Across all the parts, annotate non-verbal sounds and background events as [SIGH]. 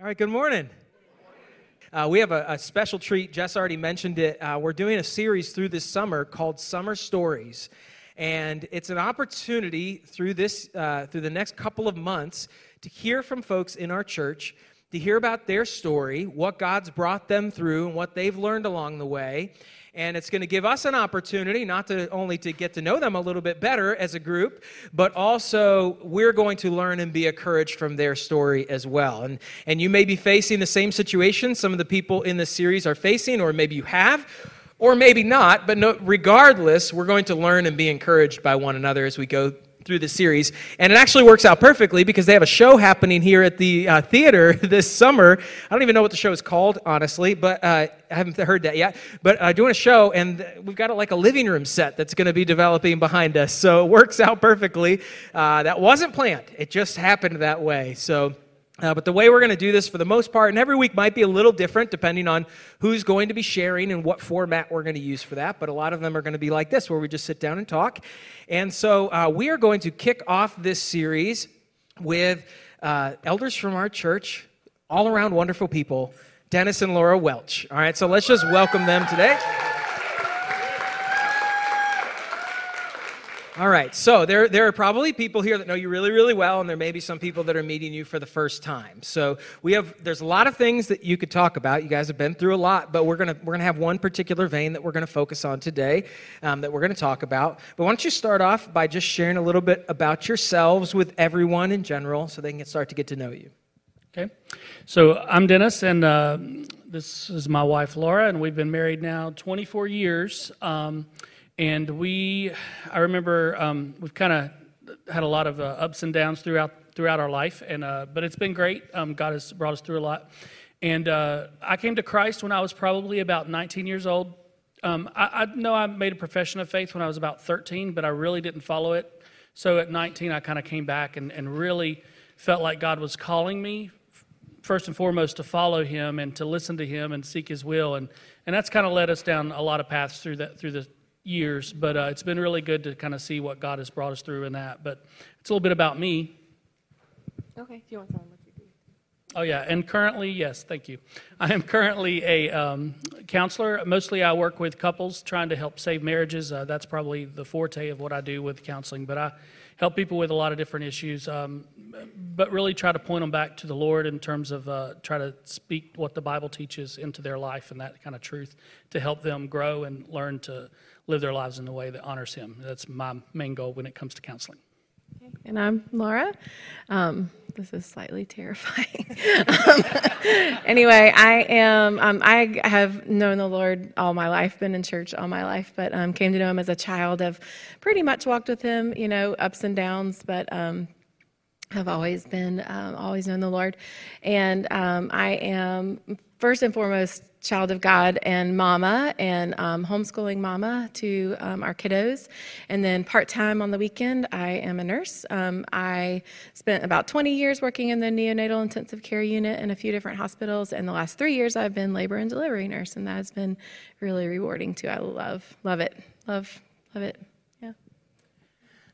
All right, good morning. Uh, we have a, a, special treat. Jess already mentioned it. Uh, we're doing a series through this summer called Summer Stories. And it's an opportunity through this, uh, through the next couple of months, to hear from folks in our church, to hear about their story, what God's brought them through, and what they've learned along the way and it's going to give us an opportunity not to only to get to know them a little bit better as a group but also we're going to learn and be encouraged from their story as well. And and you may be facing the same situation some of the people in this series are facing or maybe you have or maybe not but no, regardless we're going to learn and be encouraged by one another as we go through the series. And it actually works out perfectly because they have a show happening here at the uh, theater [LAUGHS] this summer. I don't even know what the show is called, honestly, but uh, I haven't heard that yet. But uh, doing a show, and we've got like a living room set that's going to be developing behind us. So it works out perfectly. Uh, that wasn't planned, it just happened that way. So uh, but the way we're going to do this for the most part, and every week might be a little different depending on who's going to be sharing and what format we're going to use for that. But a lot of them are going to be like this, where we just sit down and talk. And so uh, we are going to kick off this series with uh, elders from our church, all around wonderful people, Dennis and Laura Welch. All right, so let's just welcome them today. All right, so there, there are probably people here that know you really, really well, and there may be some people that are meeting you for the first time. So we have, there's a lot of things that you could talk about. You guys have been through a lot, but we're gonna, we're gonna have one particular vein that we're gonna focus on today, um, that we're gonna talk about. But why don't you start off by just sharing a little bit about yourselves with everyone in general, so they can start to get to know you. Okay, so I'm Dennis, and uh, this is my wife Laura, and we've been married now 24 years. Um, and we, I remember um, we've kind of had a lot of uh, ups and downs throughout throughout our life, and uh, but it's been great. Um, God has brought us through a lot. And uh, I came to Christ when I was probably about 19 years old. Um, I, I, know I made a profession of faith when I was about 13, but I really didn't follow it. So at 19, I kind of came back and, and really felt like God was calling me first and foremost to follow Him and to listen to Him and seek His will. And and that's kind of led us down a lot of paths through that through the years, but uh, it's been really good to kind of see what God has brought us through in that. But it's a little bit about me. Okay, do you want to tell them what you do? Oh, yeah, and currently, yes, thank you. [LAUGHS] I am currently a um, counselor. Mostly I work with couples trying to help save marriages. Uh, that's probably the forte of what I do with counseling, but I help people with a lot of different issues, um, but really try to point them back to the Lord in terms of uh, try to speak what the Bible teaches into their life and that kind of truth to help them grow and learn to live their lives in a way that honors Him. That's my main goal when it comes to counseling. And I'm Laura. Um, this is slightly terrifying. [LAUGHS] um, anyway, I am. Um, I have known the Lord all my life, been in church all my life, but um, came to know Him as a child. Have pretty much walked with Him, you know, ups and downs, but um, have always been um, always known the Lord, and um, I am first and foremost child of God and mama and um, homeschooling mama to um, our kiddos. And then part time on the weekend, I am a nurse. Um, I spent about 20 years working in the neonatal intensive care unit in a few different hospitals. And the last three years, I've been labor and delivery nurse, and that has been really rewarding too. I love, love it, love, love it.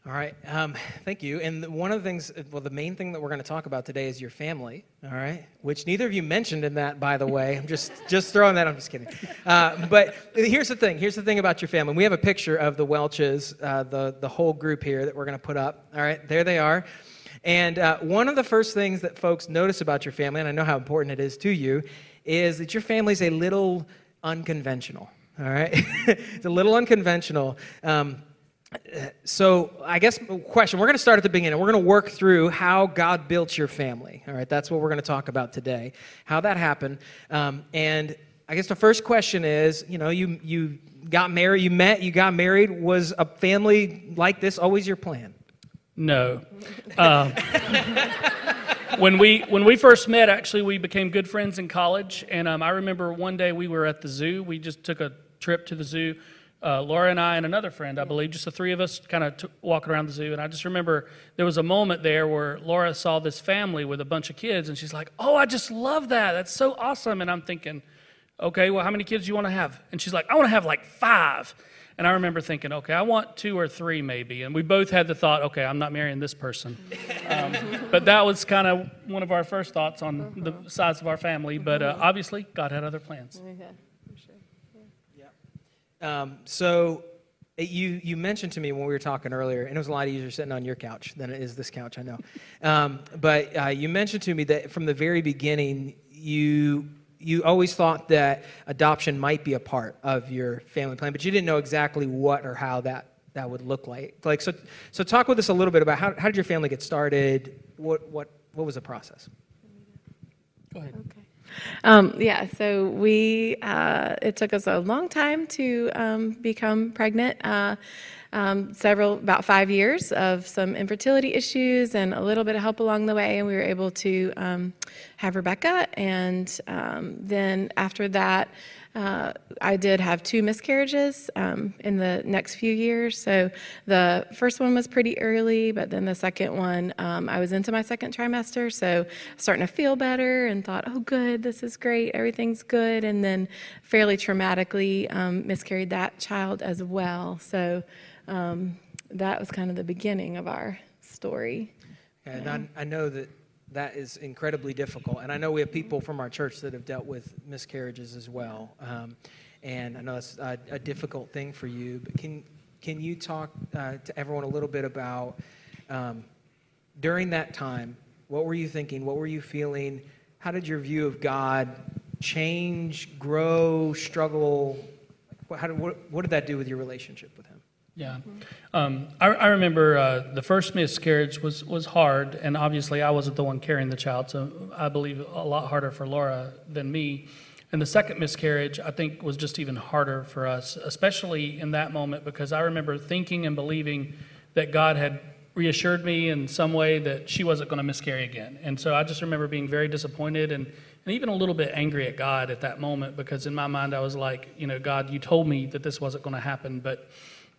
All right, um, thank you. And one of the things, well, the main thing that we're going to talk about today is your family. All right, which neither of you mentioned in that, by the way. I'm just just throwing that. I'm just kidding. Uh, but here's the thing. Here's the thing about your family. We have a picture of the Welches, uh, the the whole group here that we're going to put up. All right, there they are. And uh, one of the first things that folks notice about your family, and I know how important it is to you, is that your family's a little unconventional. All right, [LAUGHS] it's a little unconventional. Um, so i guess question we're going to start at the beginning. We're going to work through how god built your family all right? That's what we're going to talk about today how that happened. Um, and i guess the first question is you know you you got married you met you got married. Was a family like this always your plan? No. Uh, when we when we first met actually we became good friends in college. And um, i remember one day we were at the zoo. We just took a trip to the zoo uh, Laura and I and another friend, I believe, just the three of us kind of t- walking around the zoo. And I just remember there was a moment there where Laura saw this family with a bunch of kids, and she's like, Oh, I just love that. That's so awesome. And I'm thinking, Okay, well, how many kids do you want to have? And she's like, I want to have like five. And I remember thinking, okay, I want two or three maybe. And we both had the thought, okay, I'm not marrying this person. [LAUGHS] Um, but that was kind of one of our first thoughts on the size of our family. But uh, obviously, God had other plans. Um, so uh, you you mentioned to me when we were talking earlier, and it was a lot easier sitting on your couch than it is this couch. I know, um, but uh, you mentioned to me that from the very beginning, you you always thought that adoption might be a part of your family plan, but you didn't know exactly what or how that that would look like. Like so, so talk with us a little bit about how, how did your family get started? What what what was the process? Go ahead. Okay. Um, yeah, so we, uh, it took us a long time to um, become pregnant. Uh, um, several, about five years of some infertility issues and a little bit of help along the way, and we were able to um, have Rebecca. And um, then after that, uh, I did have two miscarriages um, in the next few years. So the first one was pretty early, but then the second one, um, I was into my second trimester, so starting to feel better and thought, oh, good, this is great, everything's good. And then fairly traumatically um, miscarried that child as well. So um, that was kind of the beginning of our story. And I, I know that that is incredibly difficult. And I know we have people from our church that have dealt with miscarriages as well. Um, and I know it's a, a, difficult thing for you. But can can you talk uh, to everyone a little bit about um, during that time? What were you thinking? What were you feeling? How did your view of God change, grow, struggle? How did, what, what did that do with your relationship with Him? Yeah, um, I, I, remember uh, the first miscarriage was was hard, and obviously I wasn't the one carrying the child, so I believe a lot harder for Laura than me. And the second miscarriage, I think, was just even harder for us, especially in that moment, because I remember thinking and believing that God had reassured me in some way that she wasn't going to miscarry again. And so I just remember being very disappointed and, and even a little bit angry at God at that moment, because in my mind I was like, you know, God, you told me that this wasn't going to happen, but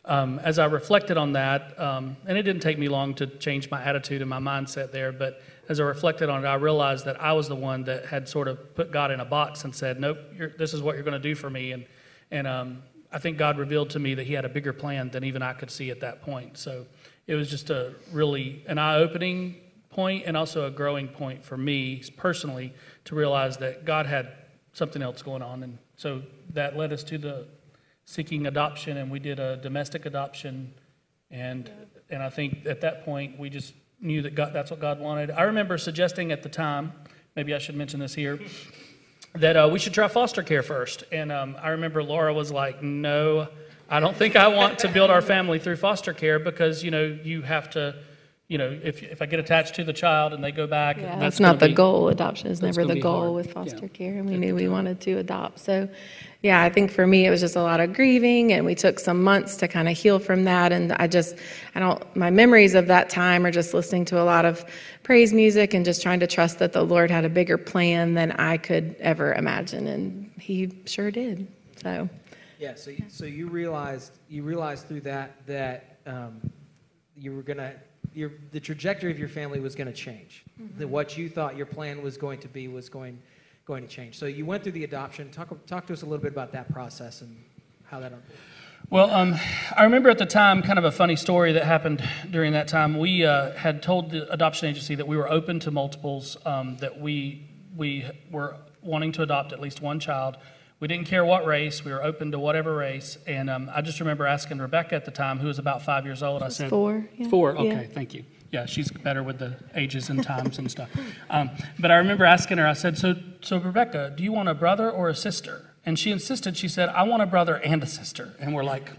um, as I reflected on that, um, and it didn't take me long to change my attitude and my mindset there, but as I reflected on it, I realized that I was the one that had sort of put God in a box and said, "Nope, this is what you're going to do for me." And and um, I think God revealed to me that He had a bigger plan than even I could see at that point. So it was just a really an eye-opening point and also a growing point for me personally to realize that God had something else going on, and so that led us to the seeking adoption, and we did a domestic adoption. And, and I think at that point, we just knew that God, that's what God wanted. I remember suggesting at the time, maybe I should mention this here, [LAUGHS] that uh, we should try foster care first. And um, I remember Laura was like, no, I don't think I want to build our family through foster care because, you know, you have to you know, if, if I get attached to the child and they go back, yeah, that's, that's not the be, goal. Adoption is never the goal hard. with foster yeah. care, and we knew we wanted to adopt. So, yeah, I think for me it was just a lot of grieving, and we took some months to kind of heal from that. And I just, I don't, my memories of that time are just listening to a lot of praise music and just trying to trust that the Lord had a bigger plan than I could ever imagine, and He sure did. So, yeah. So, you, so you realized you realized through that that um, you were gonna your, the trajectory of your family was going to change. Mm-hmm. The, what you thought your plan was going to be was going, going to change. So you went through the adoption. Talk, talk to us a little bit about that process and how that unfolded. Well, um, I remember at the time kind of a funny story that happened during that time. We uh, had told the adoption agency that we were open to multiples, um, that we, we were wanting to adopt at least one child. We didn't care what race. We were open to whatever race. And um, I just remember asking Rebecca at the time, who was about five years old, I said, Four. Yeah. Four, okay, yeah. thank you. Yeah, she's better with the ages and times and stuff. Um, but I remember asking her, I said, so, so, Rebecca, do you want a brother or a sister? And she insisted, she said, I want a brother and a sister. And we're like,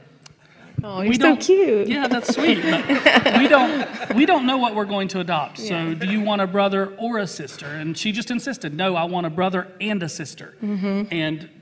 Oh, you're we so cute. Yeah, that's sweet. we don't we don't know what we're going to adopt. So, yeah. do you want a brother or a sister? And she just insisted, no, I want a brother and a sister. Mm-hmm. And for,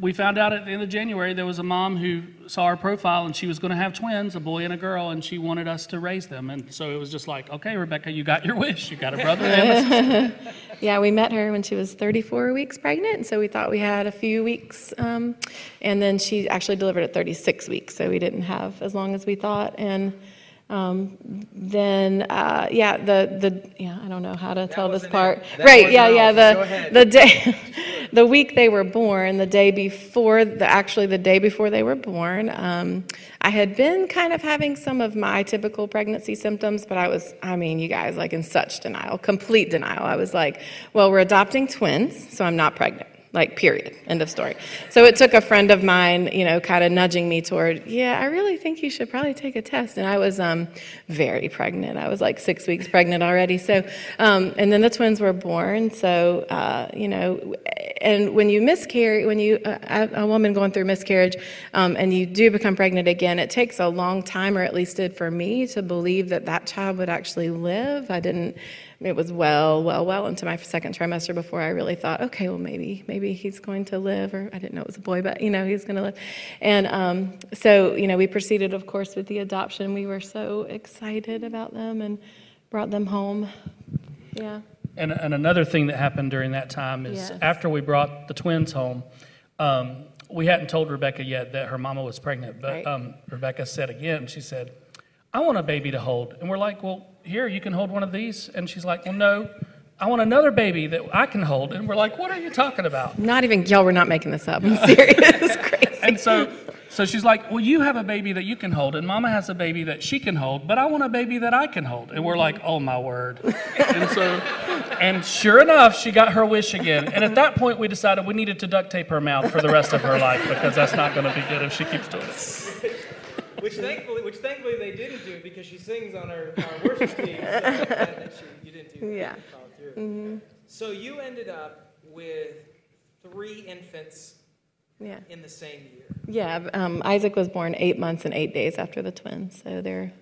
we found out at the end of January there was a mom who saw our profile and she was going to have twins, a boy and a girl, and she wanted us to raise them. And so it was just like, okay, Rebecca, you got your wish. You got a brother and a sister. [LAUGHS] yeah, we met her when she was 34 weeks pregnant, and so we thought we had a few weeks. Um, and then she actually delivered at 36 weeks, so we didn't have as long as we thought. And um, then uh, yeah the the yeah I don't know how to that tell this part. Right yeah yeah the the day [LAUGHS] the week they were born, the day before, the, actually the day before they were born, um, I had been kind of having some of my typical pregnancy symptoms, but I was, I mean, you guys, like in such denial, complete denial. I was like, well, we're adopting twins, so I'm not pregnant like period. End of story. So it took a friend of mine you know kind of nudging me toward yeah i really think you should probably take a test. And i was um, very pregnant. I was like six weeks pregnant already. So um, and then the twins were born. So uh, you know and when you miscarry when you uh, a woman going through miscarriage um, and you do become pregnant again it takes a long time or at least did for me to believe that that child would actually live i didn't it was well, well, well into my second trimester before I really thought, okay, well, maybe, maybe he's going to live, or I didn't know it was a boy, but you know, he's going to live. And um, so, you know, we proceeded, of course, with the adoption. We were so excited about them and brought them home. Yeah. And, and another thing that happened during that time is Yes. after we brought the twins home, um, we hadn't told Rebecca yet that her mama was pregnant, but Right. um, Rebecca said again, she said, I want a baby to hold. And we're like, well, here, you can hold one of these. And she's like, well, no, I want another baby that I can hold. And we're like, what are you talking about? Not even, y'all, we're not making this up. I'm [LAUGHS] serious. It's [LAUGHS] crazy. [LAUGHS] And so, so she's like, well, you have a baby that you can hold, and mama has a baby that she can hold, but I want a baby that I can hold. And we're like, oh my word. [LAUGHS] And so, and sure enough, she got her wish again. And at that point, we decided we needed to duct tape her mouth for the rest of her life because that's not going to be good if she keeps doing it. Which thankfully, which thankfully they didn't do because she sings on our, our worship team. So that, that she, you didn't do that. [LAUGHS] Yeah. You followed through. Mm-hmm. So you ended up with three infants Yeah. in the same year. Yeah. Um, Isaac was born eight months and eight days after the twins. So they're,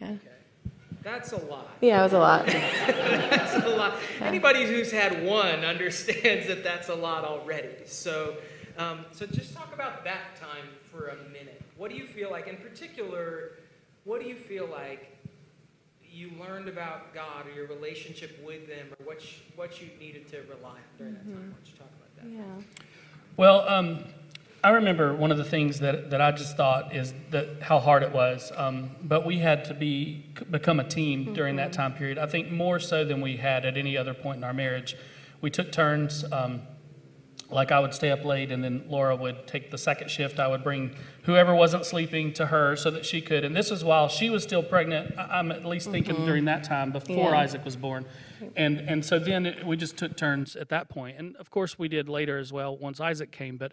yeah. That's a lot. Yeah, it was a lot. [LAUGHS] That's a lot. Anybody who's had one [LAUGHS] understands that that's a lot already. So, um, so just talk about that time for a minute. What do you feel like, in particular, what do you feel like you learned about God or your relationship with them, or what you, what you needed to rely on during that time? Why don't you talk about that? Yeah. Well, um, I remember one of the things that, that I just thought is that how hard it was. Um, but we had to be become a team during that time period. I think more so than we had at any other point in our marriage. We took turns. Um, like I would stay up late, and then Laura would take the second shift. I would bring whoever wasn't sleeping to her so that she could. And this is while she was still pregnant. I'm at least thinking during that time before Yeah. Isaac was born. And and so then it, we just took turns at that point. And of course we did later as well once Isaac came. But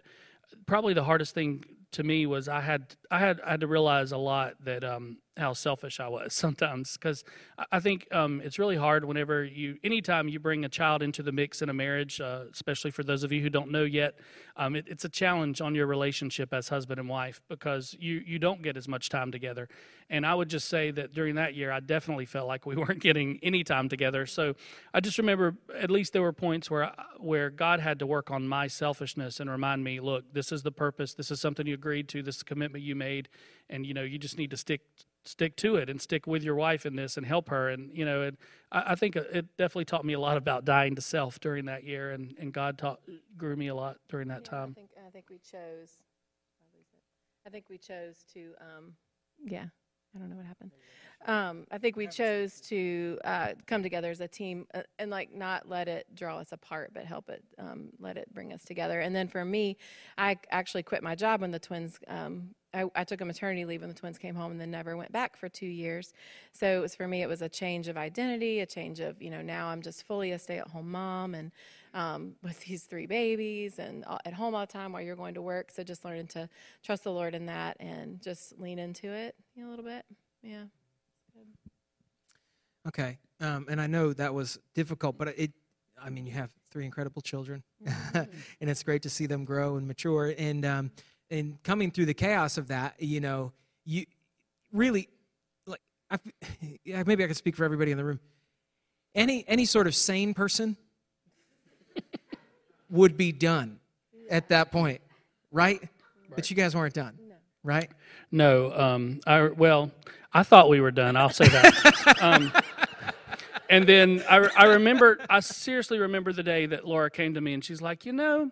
probably the hardest thing to me was I had I had I had to realize a lot that um, how selfish I was [LAUGHS] sometimes because I think um, it's really hard whenever you anytime you bring a child into the mix in a marriage, uh, especially for those of you who don't know yet, um, it, it's a challenge on your relationship as husband and wife because you you don't get as much time together. And I would just say that during that year, I definitely felt like we [LAUGHS] weren't getting any time together. So I just remember at least there were points where I, where God had to work on my selfishness and remind me, look, this is the purpose. This is something you agreed to. This is a commitment you made, and you know you just need to stick stick to it and stick with your wife in this and help her. And you know, and I, I think it definitely taught me a lot about dying to self during that year, and and God taught grew me a lot during that Yeah, I time. think I think we chose. I lose it. I think we chose to. Um, yeah, I don't know what happened. Um, I think we chose to uh, come together as a team uh, and like not let it draw us apart, but help it um, let it bring us together. And then for me, I actually quit my job when the twins. Um, I, I took a maternity leave when the twins came home, and then never went back for two years. So it was for me, it was a change of identity, a change of you know now I'm just fully a stay-at-home mom and um, with these three babies and at home all the time while you're going to work. So just learning to trust the Lord in that and just lean into it you know, a little bit. Yeah. Okay, um, and I know that was difficult, but it, I mean, you have three incredible children, [LAUGHS] and it's great to see them grow and mature. And um, and coming through the chaos of that, you know, you really like. I, [LAUGHS] maybe I could speak for everybody in the room. Any any sort of sane person would be done at that point, right? But you guys weren't done, right? No, um, I well, I thought we were done. I'll say that. [LAUGHS] um, and then I, I remember, I seriously remember the day that Laura came to me and she's like, you know,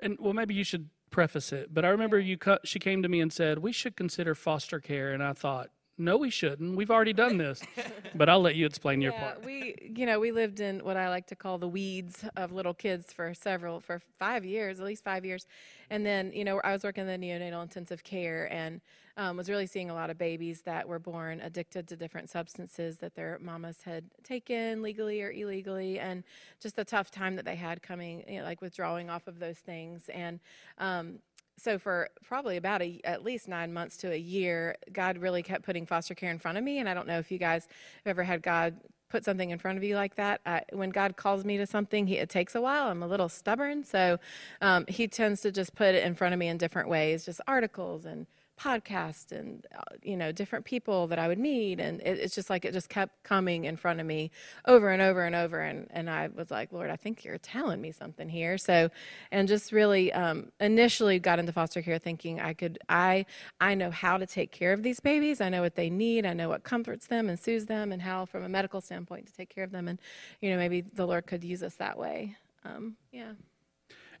and well, maybe you should preface it, but I remember you. Cu- she came to me and said we should consider foster care, and I thought, no, we shouldn't. We've already done this. [LAUGHS] but I'll let you explain your Yeah, part. we, you know, we lived in what I like to call the weeds of little kids for several, for five years, at least five years. And then, you know, I was working in the neonatal intensive care and um, was really seeing a lot of babies that were born addicted to different substances that their mamas had taken legally or illegally, and just the tough time that they had coming, you know, like withdrawing off of those things. And um, so for probably about a, at least nine months to a year, God really kept putting foster care in front of me. And I don't know if you guys have ever had God put something in front of you like that. When God calls me to something, he, it takes a while. I'm a little stubborn, so um, he tends to just put it in front of me in different ways, just articles and podcasts and uh, you know different people that I would meet, and it, it's just like it just kept coming in front of me over and over and over, and and I was like, Lord, I think you're telling me something here. So, and just really um, initially got into foster care thinking I could I I know how to take care of these babies. I know what they need. I know what comforts them and soothes them, and how from a medical standpoint to take care of them. And you know maybe the Lord could use us that way. Um, yeah.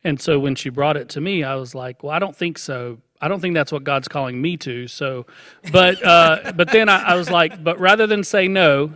And so when she brought it to me, I was like, well, I don't think so. I don't think that's what God's calling me to. So, but uh, [LAUGHS] but then I, I was like, but rather than say no,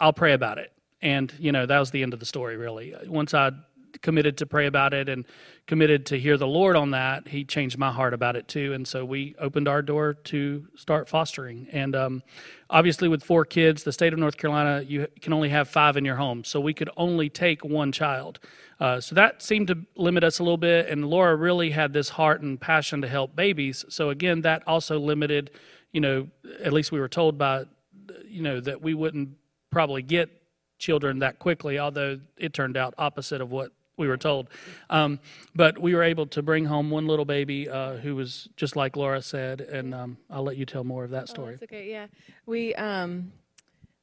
I'll pray about it. And you know that was the end of the story. Really, once I committed to pray about it and committed to hear the Lord on that, He changed my heart about it too. And so we opened our door to start fostering. And um, obviously, with four kids, the state of North Carolina, you can only have five in your home, so we could only take one child. Uh, so that seemed to limit us a little bit. And Laura really had this heart and passion to help babies. So again, that also limited. You know, at least we were told by, you know, that we wouldn't probably get children that quickly, although it turned out opposite of what we were told. Um, but we were able to bring home one little baby uh, who was just like Laura said, and um, I'll let you tell more of that Oh, story. that's okay. Yeah, we um,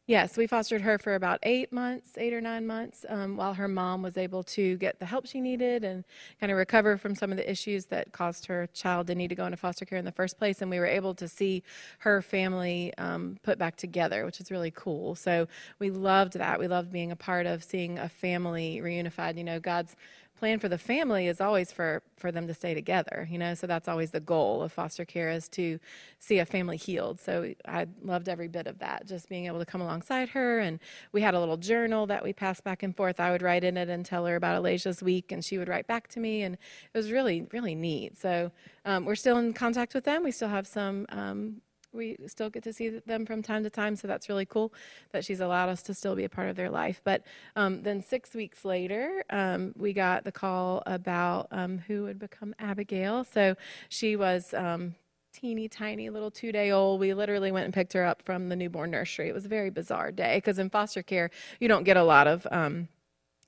yes, we fostered her for about eight months, eight or nine months, um, while her mom was able to get the help she needed and kind of recover from some of the issues that caused her child to need to go into foster care in the first place. And we were able to see her family um, put back together, which is really cool. So we loved that. We loved being a part of seeing a family reunified. You know, God's plan for the family is always for for them to stay together you know? So that's always the goal of foster care is to see a family healed. So i loved every bit of that just being able to come alongside her. And we had a little journal that we passed back and forth. I would write in it and tell her about alasia's week and she would write back to me. And it was really really neat. So um, we're still in contact with them. We still have some um, we still get to see them from time to time, so that's really cool that she's allowed us to still be a part of their life. But um, then six weeks later, um, we got the call about um, who would become Abigail. So she was. Um, Teeny tiny little two day old. We literally went and picked her up from the newborn nursery. It was a very bizarre day because in foster care, you don't get a lot of um,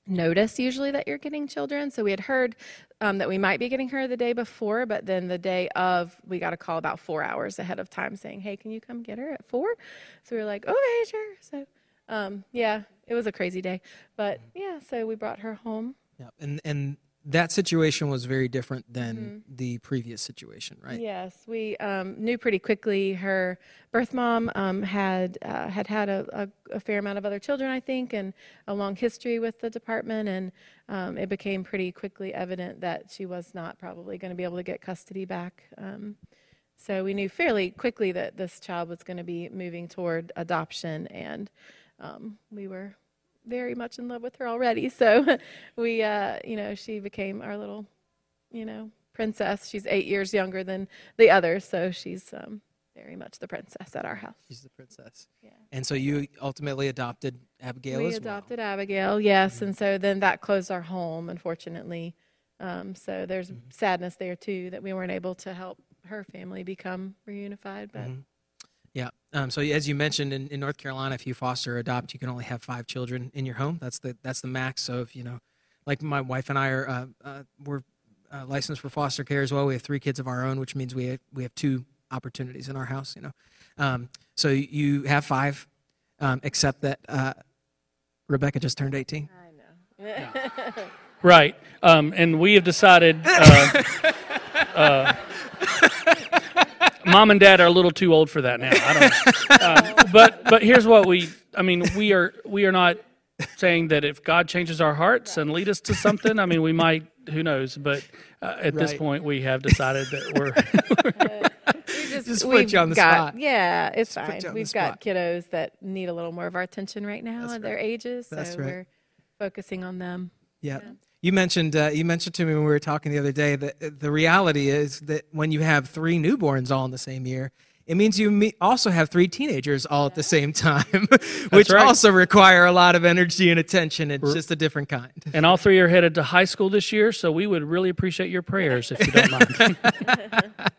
notice usually that you're getting children. So we had heard um, that we might be getting her the day before, but then the day of, we got a call about four hours ahead of time saying, "Hey, can you come get her at 4? So we were like, "Okay, sure." So um, yeah, it was a crazy day, but yeah, so we brought her home. Yeah, and and that situation was very different than the previous situation, right? Yes, we um, knew pretty quickly her birth mom um, had uh, had had a, a, a fair amount of other children, I think, and a long history with the department, and um, it became pretty quickly evident that she was not probably going to be able to get custody back. Um, so we knew fairly quickly that this child was going to be moving toward adoption, and um, we were very much in love with her already. So [LAUGHS] we, uh, you know, she became our little, you know, princess. She's eight years younger than the others, so she's um, very much the princess at our house. She's the princess. Yeah. And so you ultimately adopted Abigail we as adopted Abigail, yes, and so then that closed our home, unfortunately. Um, so there's sadness there too that we weren't able to help her family become reunified. But Mhm. Yeah. Um, so as you mentioned, in, in North Carolina, if you foster or adopt, you can only have five children in your home. That's the that's the max. So if you know, like my wife and I are, uh, uh, we're uh, licensed for foster care as well. We have three kids of our own, which means we have, we have two opportunities in our house. You know, um, so you have five, um, except that uh, Rebecca just turned eighteen. I know. [LAUGHS] Right. Um, and we have decided. [LAUGHS] Uh, uh, Mom and Dad are a little too old for that now. I don't know. Um, but but here's what we. I mean, we are we are not saying that if God changes our hearts and lead us to something. I mean, we might. Who knows? But uh, at this point, we have decided that we're. [LAUGHS] we just Just put we've you on the got spot. yeah, it's put fine. you on the We've got spot. kiddos that need a little more of our attention right now That's at their ages, so right. we're focusing on them. Yeah. You mentioned uh, you mentioned to me when we were talking the other day that uh, the reality is that when you have three newborns all in the same year, it means you me- also have three teenagers all at the same [LAUGHS] time, which right. also require a lot of energy and attention. It's just a different kind. And all three are headed to high school this year, so we would really appreciate your prayers if you don't mind. [LAUGHS]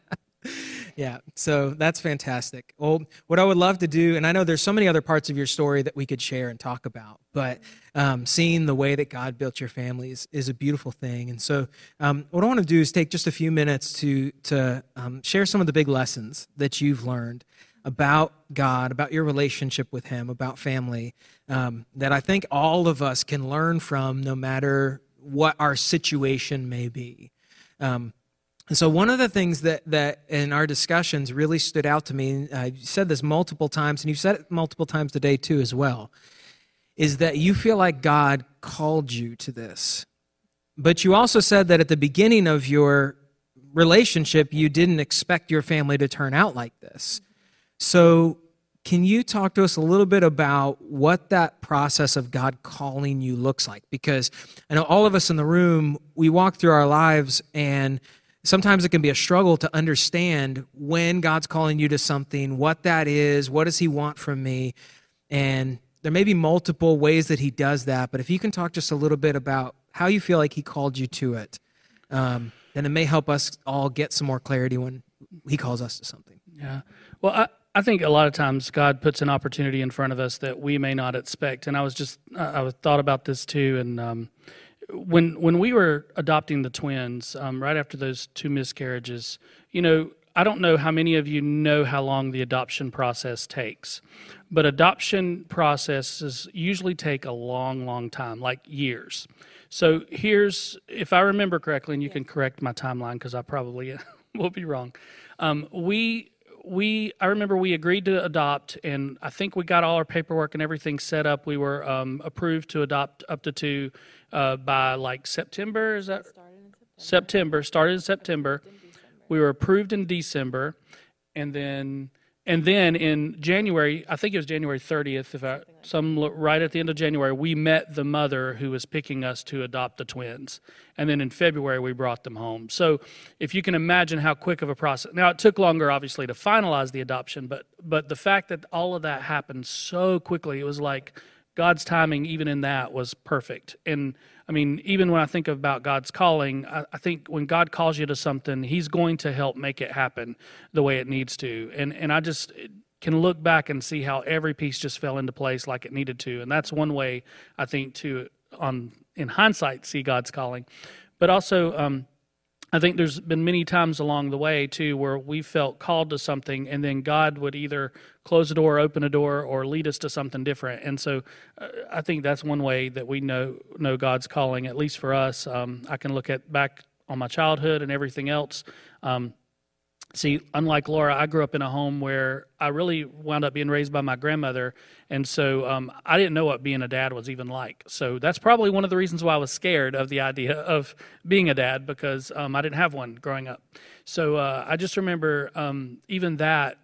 Yeah, so that's fantastic. Well, what I would love to do, and I know there's so many other parts of your story that we could share and talk about, but um, seeing the way that God built your family is, is a beautiful thing. And so, um, what I want to do is take just a few minutes to to um, share some of the big lessons that you've learned about God, about your relationship with Him, about family, um, that I think all of us can learn from, no matter what our situation may be. Um, and so one of the things that, that in our discussions really stood out to me, and I've said this multiple times, and you've said it multiple times today too as well, is that you feel like God called you to this. But you also said that at the beginning of your relationship, you didn't expect your family to turn out like this. So can you talk to us a little bit about what that process of God calling you looks like? Because I know all of us in the room, we walk through our lives and sometimes it can be a struggle to understand when God's calling you to something, what that is, what does He want from me. And there may be multiple ways that He does that, but if you can talk just a little bit about how you feel like He called you to it, um, then it may help us all get some more clarity when He calls us to something. Yeah. Well, I, I think a lot of times God puts an opportunity in front of us that we may not expect. And I was just, I, thought about this too. And um, when when we were adopting the twins, um, right after those two miscarriages, you know, I don't know how many of you know how long the adoption process takes, but adoption processes usually take a long, long time, like years. So here's, if I remember correctly, and you can correct my timeline because I probably [LAUGHS] will be wrong. Um, we we I remember we agreed to adopt, and I think we got all our paperwork and everything set up. We were um, approved to adopt up to two uh, by like September. Is that September? Started in September. We were approved in December, and then and then in January, I think it was January 30th, if I some right at the end of January, we met the mother who was picking us to adopt the twins, and then in February we brought them home. So if you can imagine how quick of a process. Now it took longer, obviously, to finalize the adoption, but but the fact that all of that happened so quickly, it was like God's timing, even in that, was perfect. And I mean, even when I think about God's calling, I, I think when God calls you to something, He's going to help make it happen the way it needs to. And and I just can look back and see how every piece just fell into place like it needed to. And that's one way I think to on in hindsight see God's calling. But also, um, I think there's been many times along the way too where we felt called to something, and then God would either close a door, open a door, or lead us to something different. And so, uh, I think that's one way that we know know God's calling. At least for us, um, I can look at back on my childhood and everything else. Um, See, unlike Laura, I grew up in a home where I really wound up being raised by my grandmother, and so um, I didn't know what being a dad was even like. So that's probably one of the reasons why I was scared of the idea of being a dad because um, I didn't have one growing up. So uh, I just remember um, even that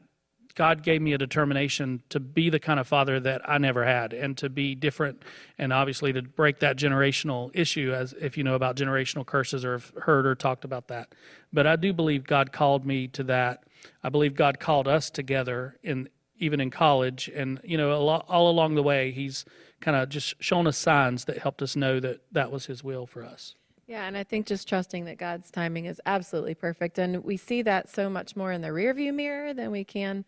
God gave me a determination to be the kind of father that I never had and to be different and obviously to break that generational issue as if you know about generational curses or have heard or talked about that. But I do believe God called me to that. I believe God called us together in even in college and you know all along the way he's kind of just shown us signs that helped us know that that was his will for us. Yeah, and I think just trusting that God's timing is absolutely perfect, and we see that so much more in the rearview mirror than we can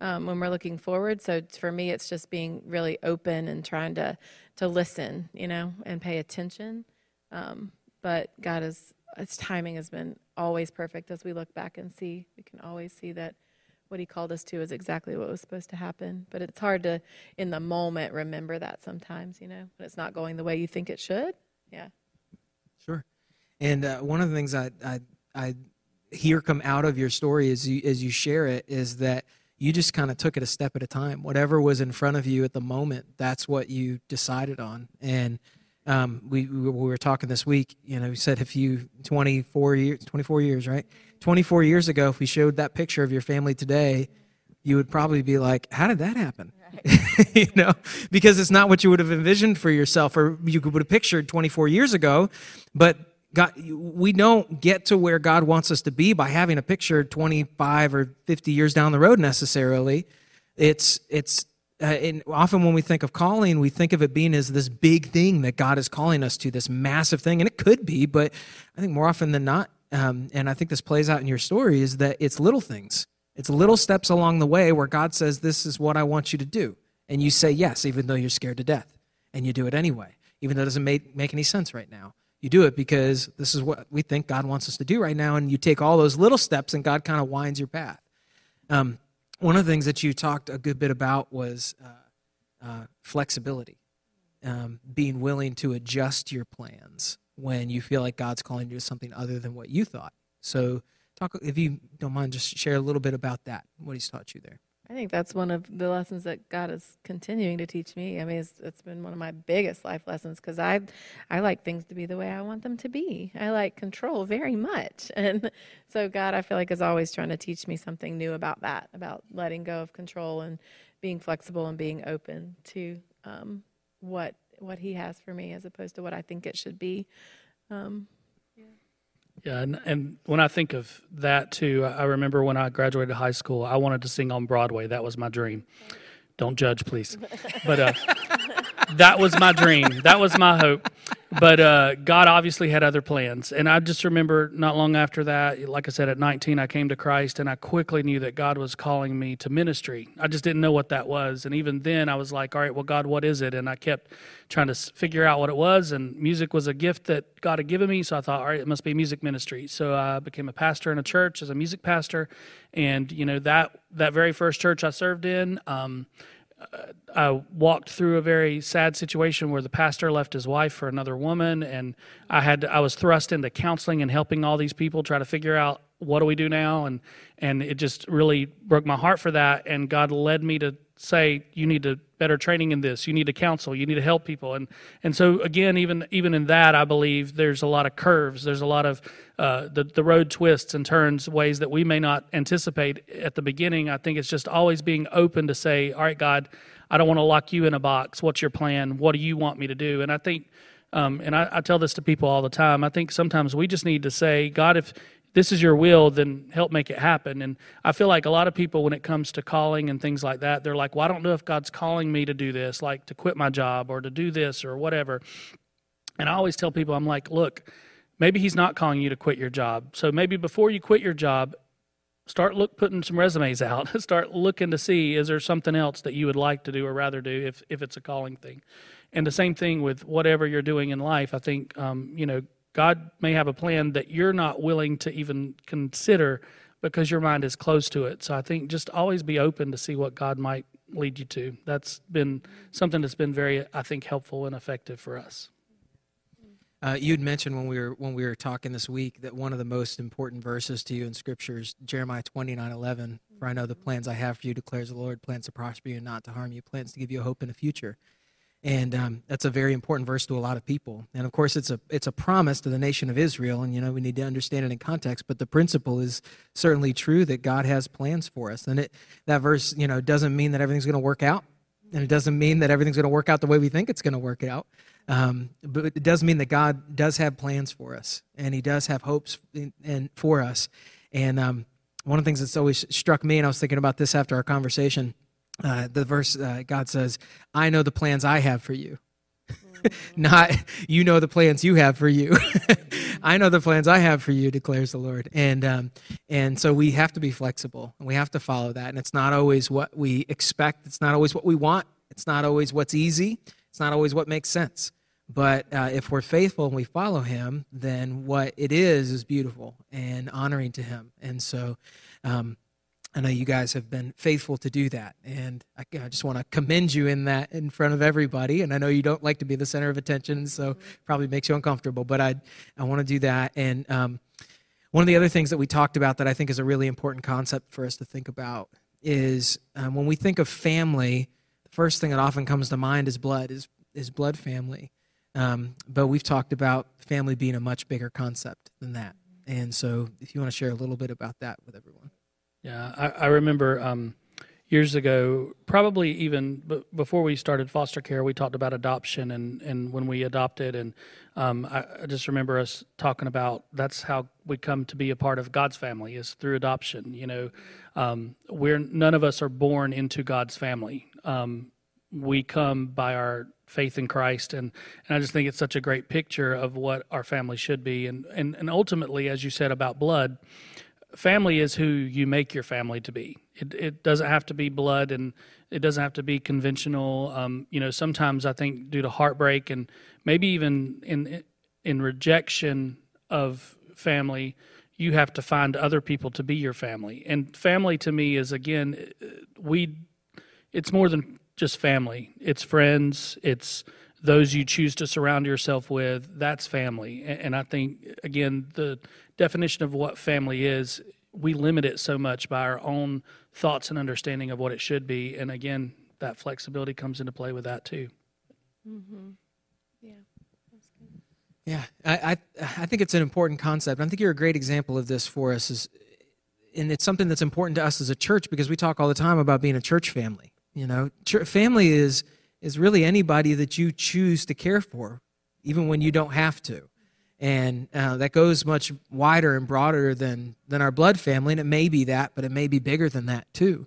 um, when we're looking forward. So for me, it's just being really open and trying to to listen, you know, and pay attention. Um, but God is His timing has been always perfect. As we look back and see, we can always see that what He called us to is exactly what was supposed to happen. But it's hard to, in the moment, remember that sometimes, you know, when it's not going the way you think it should. Yeah. Sure. And uh, one of the things I, I I hear come out of your story as you as you share it is that you just kind of took it a step at a time. Whatever was in front of you at the moment, that's what you decided on. And Um, we, we were talking this week. You know, we said if you 24 years, 24 years, right? 24 years ago, if we showed that picture of your family today, you would probably be like, "How did that happen?" [LAUGHS] You know, because it's not what you would have envisioned for yourself, or you would have pictured 24 years ago. But God, we don't get to where God wants us to be by having a picture 25 or 50 years down the road necessarily. It's it's uh, and often when we think of calling, we think of it being as this big thing that God is calling us to, this massive thing, and it could be, but I think more often than not, um, and I think this plays out in your story, is that it's little things. It's little steps along the way where God says, "This is what I want you to do," and you say yes, even though you're scared to death, and you do it anyway, even though it doesn't make make any sense right now. You do it because this is what we think God wants us to do right now, and you take all those little steps, and God kind of winds your path. Um, one of the things that you talked a good bit about was uh, uh, flexibility, um, being willing to adjust your plans when you feel like God's calling you to something other than what you thought. So, talk if you don't mind, just share a little bit about that. What He's taught you there. I think that's one of the lessons that God is continuing to teach me. I mean, it's, it's been one of my biggest life lessons because I, I like things to be the way I want them to be. I like control very much, [LAUGHS] and so God, I feel like is always trying to teach me something new about that, about letting go of control and being flexible and being open to um, what what He has for me, as opposed to what I think it should be. Um, yeah, and, and when I think of that too, I remember when I graduated high school, I wanted to sing on Broadway. That was my dream. Don't judge, please. But uh, [LAUGHS] that was my dream. That was my hope. But uh, God obviously had other plans. And I just remember not long after that, like I said, at 19, I came to Christ and I quickly knew that God was calling me to ministry. I just didn't know what that was. And even then, I was like, all right, well, God, what is it? And I kept trying to figure out what it was. And music was a gift that God had given me. So I thought, all right, it must be music ministry. So I became a pastor in a church as a music pastor. And, you know, that, that very first church I served in, um, I walked through a very sad situation where the pastor left his wife for another woman, and I had I was thrust into counseling and helping all these people try to figure out what do we do now, and and it just really broke my heart for that. And God led me to say, you need to better training in this. You need to counsel. You need to help people. And and so again, even even in that, I believe there's a lot of curves. There's a lot of uh, the the road twists and turns, ways that we may not anticipate at the beginning. I think it's just always being open to say, all right, God, I don't want to lock you in a box. What's your plan? What do you want me to do? And I think. Um, and I, I tell this to people all the time. I think sometimes we just need to say, God, if this is your will, then help make it happen. And I feel like a lot of people, when it comes to calling and things like that, they're like, well, I don't know if God's calling me to do this, like to quit my job or to do this or whatever. And I always tell people, I'm like, look, maybe He's not calling you to quit your job. So maybe before you quit your job, start look putting some resumes out [LAUGHS] start looking to see is there something else that you would like to do or rather do if, if it's a calling thing and the same thing with whatever you're doing in life i think um, you know God may have a plan that you're not willing to even consider because your mind is close to it. So I think just always be open to see what God might lead you to. That's been something that's been very, I think, helpful and effective for us. Uh, you'd mentioned when we were when we were talking this week that one of the most important verses to you in Scripture is Jeremiah twenty nine eleven. For I know the plans I have for you, declares the Lord, plans to prosper you and not to harm you, plans to give you hope in the future and um, that's a very important verse to a lot of people. And of course it's a it's a promise to the nation of israel and you know we need to understand it in context but the principle is certainly true that god has plans for us. And it that verse you know doesn't mean that everything's going to work out and it doesn't mean that everything's going to work out the way we think it's going to work out. Um, but it does mean that god does have plans for us and he does have hopes in, for us. And um, one of the things that's always struck me and i was thinking about this after our conversation uh, the verse uh, God says, "I know the plans I have for you." [LAUGHS] Not you know the plans you have for you. [LAUGHS] I know the plans I have for you, declares the Lord. And um, and so we have to be flexible and we have to follow that. And it's not always what we expect. It's not always what we want. It's not always what's easy. It's not always what makes sense. But uh, if we're faithful and we follow Him, then what it is is beautiful and honoring to Him. And so. Um, I know you guys have been faithful to do that, and I, I just want to commend you in that in front of everybody. And I know you don't like to be the center of attention, so probably makes you uncomfortable. But I, I want to do that. And um, one of the other things that we talked about that I think is a really important concept for us to think about is um, when we think of family, the first thing that often comes to mind is blood, is is blood family. Um, but we've talked about family being a much bigger concept than that. And so, if you want to share a little bit about that with everyone. Yeah, I, I remember um, years ago, probably even b- before we started foster care, we talked about adoption and, and when we adopted. And um, I, I, just remember us talking about that's how we come to be a part of God's family is through adoption. You know, um, we're none of us are born into God's family. Um, we come by our faith in Christ, and and I just think it's such a great picture of what our family should be, and and and ultimately, as you said about blood family is who you make your family to be. It, it doesn't have to be blood and it doesn't have to be conventional. Um, you know, sometimes I think due to heartbreak and maybe even in in rejection of family, you have to find other people to be your family. And family to me is again, we. It's more than just family. It's friends. It's those you choose to surround yourself with. That's family. And I think again the definition of what family is, we limit it so much by our own thoughts and understanding of what it should be. And again, that flexibility comes into play with that too. Mm-hmm. Yeah. Yeah, I, I, I think it's an important concept. I think you're a great example of this for us, is, and it's something that's important to us as a church because we talk all the time about being a church family. You know, church, family is is really anybody that you choose to care for, even when you don't have to. And uh, that goes much wider and broader than than our blood family and it may be that but it may be bigger than that too.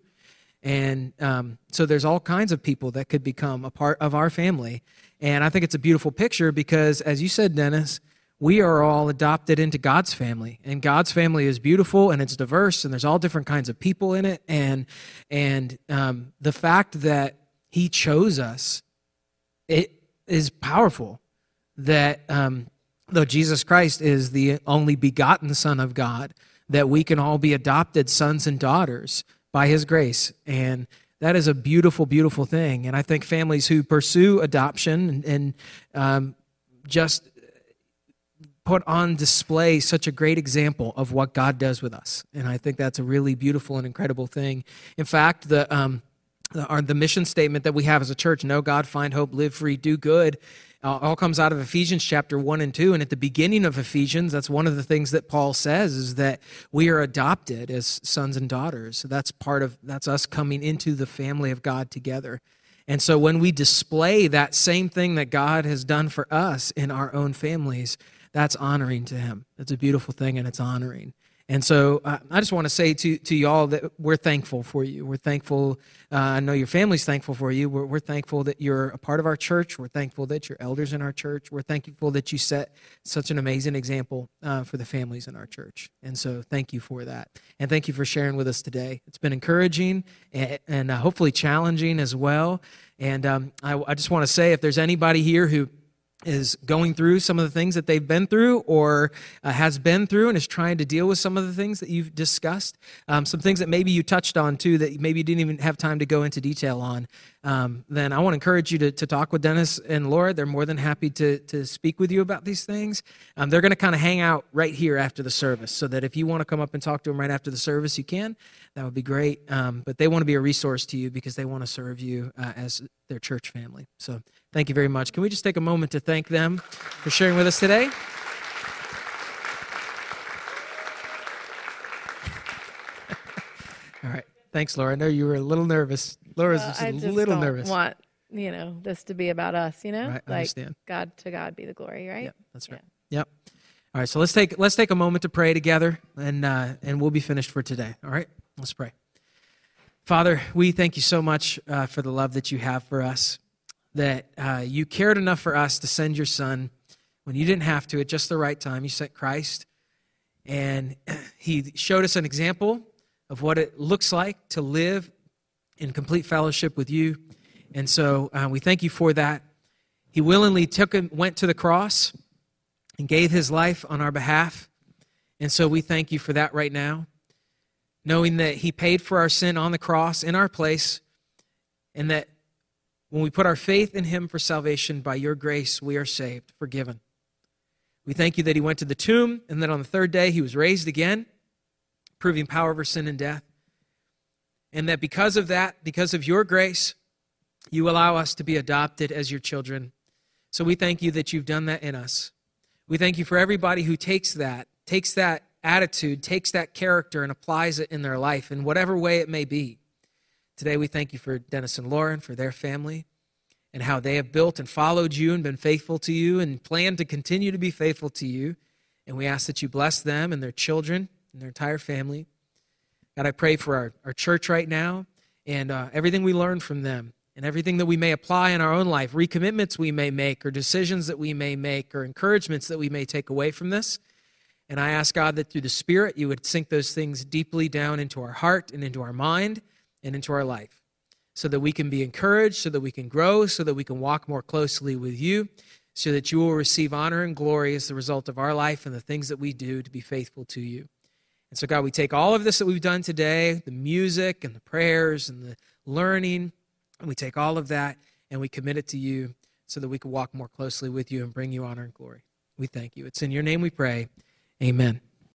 And um, so there's all kinds of people that could become a part of our family. And i think it's a beautiful picture because as you said dennis we are all adopted into god's family. And god's family is beautiful and it's diverse and there's all different kinds of people in it. And and um, the fact that he chose us it is powerful that um, though Jesus Christ is the only begotten Son of God, that we can all be adopted sons and daughters by His grace. And that is a beautiful, beautiful thing. And I think families who pursue adoption and, and um, just put on display such a great example of what God does with us. And I think that's a really beautiful and incredible thing. In fact, the, um, our, the mission statement that we have as a church know God, find hope, live free, do good uh, all comes out of Ephesians chapter 1 and 2. And at the beginning of Ephesians, that's one of the things that Paul says is that we are adopted as sons and daughters. So that's part of, that's us coming into the family of God together. And so when we display that same thing that God has done for us in our own families, that's honoring to Him. It's a beautiful thing and it's honoring. And so uh, I just want to say to, to y'all that we're thankful for you. We're thankful. Uh, I know your family's thankful for you. We're, we're, thankful that you're a part of our church. We're thankful that you're elders in our church. We're thankful that you set such an amazing example uh, for the families in our church. And so thank you for that. And thank you for sharing with us today. It's been encouraging and, and uh, hopefully challenging as well. And um, I, I just want to say if there's anybody here who is going through some of the things that they've been through or uh, has been through and is trying to deal with some of the things that you've discussed. Um, some things that maybe you touched on too that maybe you didn't even have time to go into detail on. Um, then i want to encourage you to, to talk with dennis and laura. They're more than happy to, to speak with you about these things. Um, they're going to kind of hang out right here after the service so that if you want to come up and talk to them right after the service you can that would be great um, but they want to be a resource to you because they want to serve you uh, as their church family so Thank you very much. Can we just take a moment to thank them for sharing with us today? [LAUGHS] All right. Thanks, Laura. I know you were a little nervous. Laura's well, just a little nervous. Want you know this to be about us? You know, right, like understand. God to God be the glory, right? Yep, that's right. Yeah. Yep. All right. So let's take let's take a moment to pray together, and uh, and we'll be finished for today. All right. Let's pray. Father, we thank you so much uh, for the love that you have for us that uh, you cared enough for us to send your son when you didn't have to at just the right time. You sent Christ, and [CLEARS THROAT] he showed us an example of what it looks like to live in complete fellowship with you. And so uh, we thank you for that. He willingly took and went to the cross and gave his life on our behalf. And so we thank you for that right now, knowing that he paid for our sin on the cross in our place and that when we put our faith in Him for salvation, by your grace, we are saved, forgiven. We thank you that He went to the tomb and that on the third day He was raised again, proving power over sin and death. And that because of that, because of your grace, you allow us to be adopted as your children. So we thank you that you've done that in us. We thank you for everybody who takes that, takes that attitude, takes that character, and applies it in their life in whatever way it may be. Today, we thank you for Dennis and Lauren, for their family, and how they have built and followed you and been faithful to you and plan to continue to be faithful to you. And we ask that you bless them and their children and their entire family. God, I pray for our, our church right now and uh, everything we learn from them and everything that we may apply in our own life, recommitments we may make, or decisions that we may make, or encouragements that we may take away from this. And I ask God that through the Spirit, you would sink those things deeply down into our heart and into our mind and into our life so that we can be encouraged, so that we can grow, so that we can walk more closely with you, so that you will receive honor and glory as the result of our life and the things that we do to be faithful to you. And so, God, we take all of this that we've done today the music and the prayers and the learning and we take all of that and we commit it to you so that we can walk more closely with you and bring you honor and glory. We thank you. It's in your name we pray. Amen.